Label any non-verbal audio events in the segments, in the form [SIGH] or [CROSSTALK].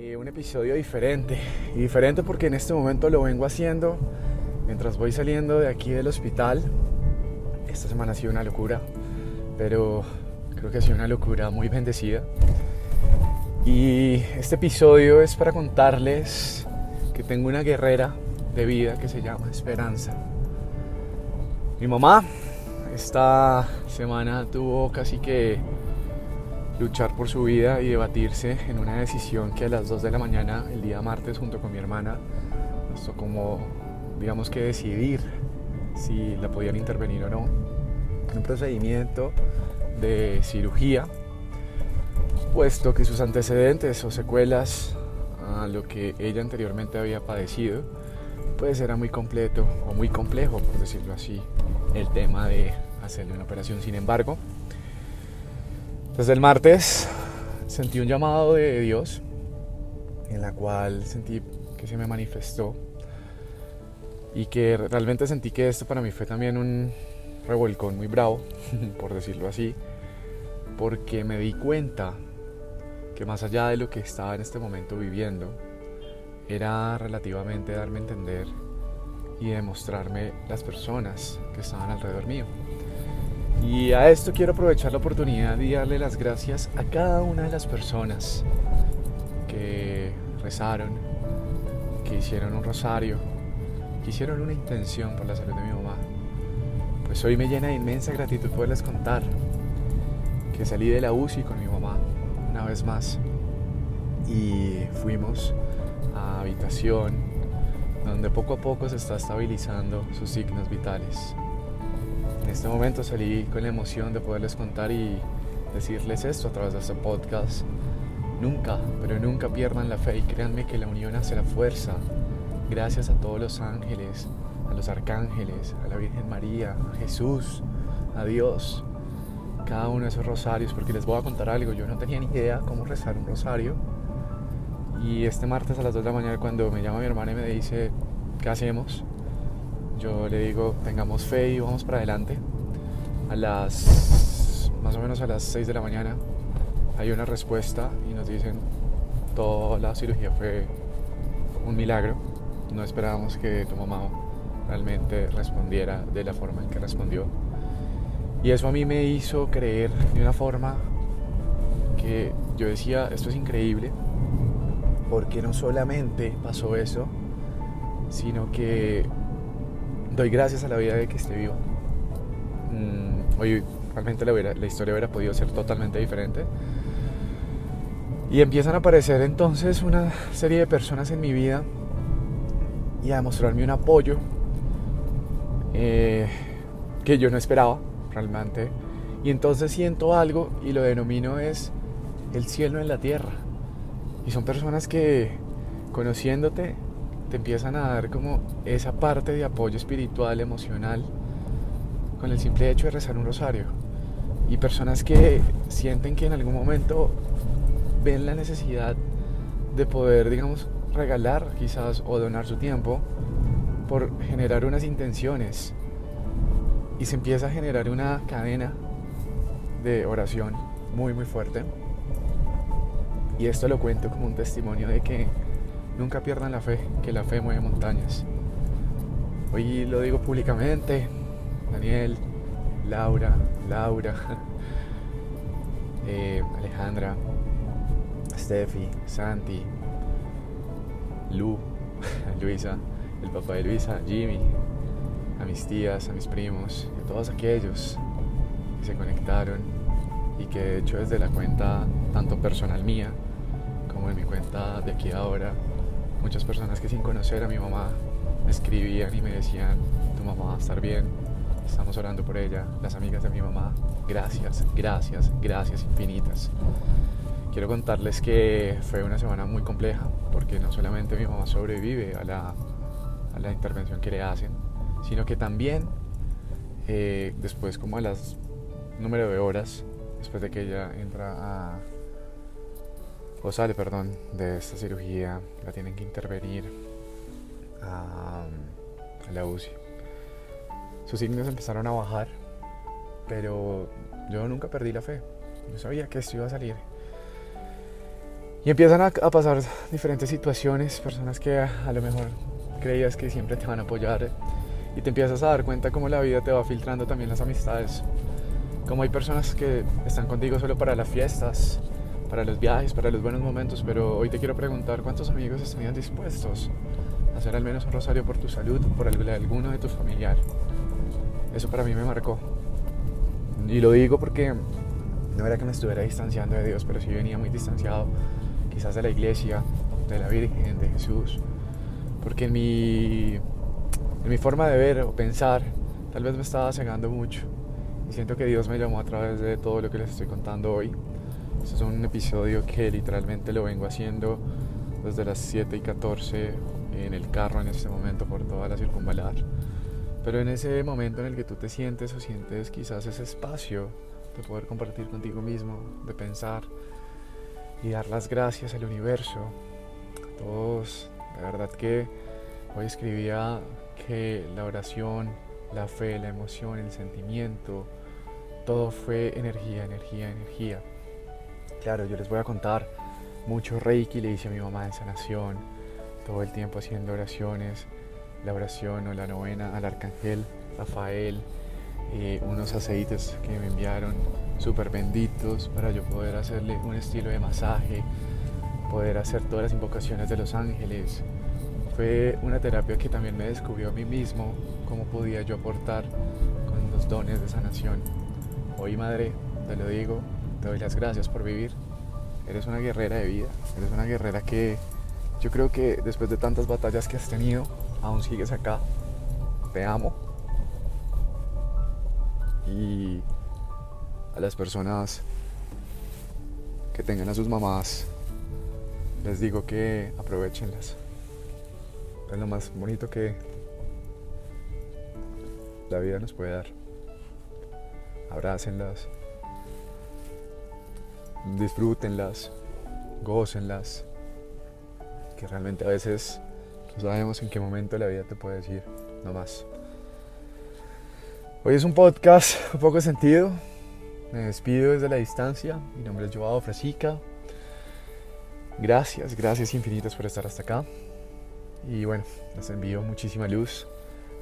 Eh, un episodio diferente. Y diferente porque en este momento lo vengo haciendo mientras voy saliendo de aquí del hospital. Esta semana ha sido una locura, pero creo que ha sido una locura muy bendecida. Y este episodio es para contarles que tengo una guerrera de vida que se llama Esperanza. Mi mamá esta semana tuvo casi que luchar por su vida y debatirse en una decisión que a las 2 de la mañana, el día martes, junto con mi hermana, nos tocó como, digamos que decidir si la podían intervenir o no. Un procedimiento de cirugía, puesto que sus antecedentes o secuelas a lo que ella anteriormente había padecido, pues era muy completo o muy complejo, por decirlo así, el tema de hacerle una operación. Sin embargo, desde el martes sentí un llamado de Dios en la cual sentí que se me manifestó y que realmente sentí que esto para mí fue también un revolcón muy bravo, [LAUGHS] por decirlo así, porque me di cuenta que más allá de lo que estaba en este momento viviendo, era relativamente darme a entender y demostrarme las personas que estaban alrededor mío. Y a esto quiero aprovechar la oportunidad y darle las gracias a cada una de las personas que rezaron, que hicieron un rosario, que hicieron una intención por la salud de mi mamá. Pues hoy me llena de inmensa gratitud poderles contar que salí de la UCI con mi mamá una vez más y fuimos a habitación donde poco a poco se está estabilizando sus signos vitales. En este momento salí con la emoción de poderles contar y decirles esto a través de este podcast. Nunca, pero nunca pierdan la fe y créanme que la unión hace la fuerza. Gracias a todos los ángeles, a los arcángeles, a la Virgen María, a Jesús, a Dios, cada uno de esos rosarios, porque les voy a contar algo, yo no tenía ni idea cómo rezar un rosario. Y este martes a las 2 de la mañana cuando me llama mi hermana y me dice, ¿qué hacemos? Yo le digo, tengamos fe y vamos para adelante. A las, más o menos a las 6 de la mañana, hay una respuesta y nos dicen, toda la cirugía fue un milagro. No esperábamos que tu mamá realmente respondiera de la forma en que respondió. Y eso a mí me hizo creer de una forma que yo decía, esto es increíble, porque no solamente pasó eso, sino que doy gracias a la vida de que esté vivo. Mm, hoy realmente la, la historia hubiera podido ser totalmente diferente. Y empiezan a aparecer entonces una serie de personas en mi vida y a mostrarme un apoyo eh, que yo no esperaba realmente. Y entonces siento algo y lo denomino es el cielo en la tierra. Y son personas que conociéndote te empiezan a dar como esa parte de apoyo espiritual, emocional, con el simple hecho de rezar un rosario. Y personas que sienten que en algún momento ven la necesidad de poder, digamos, regalar quizás o donar su tiempo por generar unas intenciones. Y se empieza a generar una cadena de oración muy, muy fuerte. Y esto lo cuento como un testimonio de que Nunca pierdan la fe, que la fe mueve montañas. Hoy lo digo públicamente. Daniel, Laura, Laura, [LAUGHS] eh, Alejandra, Steffi, Santi, Lu, [LAUGHS] Luisa, el papá de Luisa, Jimmy, a mis tías, a mis primos, a todos aquellos que se conectaron y que de hecho desde la cuenta tanto personal mía como en mi cuenta de aquí ahora muchas personas que sin conocer a mi mamá me escribían y me decían, tu mamá va a estar bien, estamos orando por ella, las amigas de mi mamá, gracias, gracias, gracias infinitas. Quiero contarles que fue una semana muy compleja, porque no solamente mi mamá sobrevive a la, a la intervención que le hacen, sino que también eh, después como a las número de horas, después de que ella entra a o sale, perdón, de esta cirugía, la tienen que intervenir a, la UCI. Sus signos empezaron a bajar, pero yo nunca perdí la fe. Yo sabía que esto iba a salir. Y empiezan a, pasar diferentes situaciones, personas que a, lo mejor creías que siempre te van a apoyar y te empiezas a dar cuenta cómo la vida te va filtrando también las amistades. Como hay personas que están contigo solo para las fiestas, para los viajes, para los buenos momentos, pero hoy te quiero preguntar cuántos amigos estarían dispuestos a hacer al menos un rosario por tu salud por alguno de tus familiares. Eso para mí me marcó. Y lo digo porque no era que me estuviera distanciando de Dios, pero sí venía muy distanciado quizás de la iglesia, de la Virgen, de Jesús. Porque en mi, en mi forma de ver o pensar, tal vez me estaba cegando mucho. Y siento que Dios me llamó a través de todo lo que les estoy contando hoy. Este es un episodio que literalmente lo vengo haciendo desde las 7 y 14 en el carro en este momento por toda la circunvalar. Pero en ese momento en el que tú te sientes o sientes quizás ese espacio de poder compartir contigo mismo, de pensar y dar las gracias al universo, a todos, de verdad que hoy escribía que la oración, la fe, la emoción, el sentimiento, todo fue energía, energía, energía. Claro, yo les voy a contar mucho Reiki le hice a mi mamá en sanación, todo el tiempo haciendo oraciones, la oración o la novena al arcángel Rafael, eh, unos aceites que me enviaron súper benditos para yo poder hacerle un estilo de masaje, poder hacer todas las invocaciones de los ángeles. Fue una terapia que también me descubrió a mí mismo cómo podía yo aportar con los dones de sanación. Hoy madre, te lo digo, te doy las gracias por vivir. Eres una guerrera de vida, eres una guerrera que yo creo que después de tantas batallas que has tenido, aún sigues acá. Te amo. Y a las personas que tengan a sus mamás, les digo que aprovechenlas. Es lo más bonito que la vida nos puede dar. Abrácenlas, disfrútenlas, gócenlas, que realmente a veces no sabemos en qué momento la vida te puede decir, no más. Hoy es un podcast [LAUGHS] un poco sentido. Me despido desde la distancia. Mi nombre es Joao Frasica. Gracias, gracias infinitas por estar hasta acá. Y bueno, les envío muchísima luz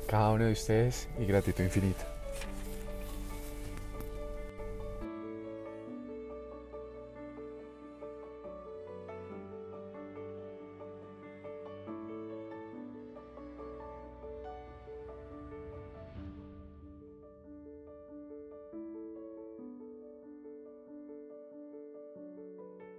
a cada uno de ustedes y gratitud infinita.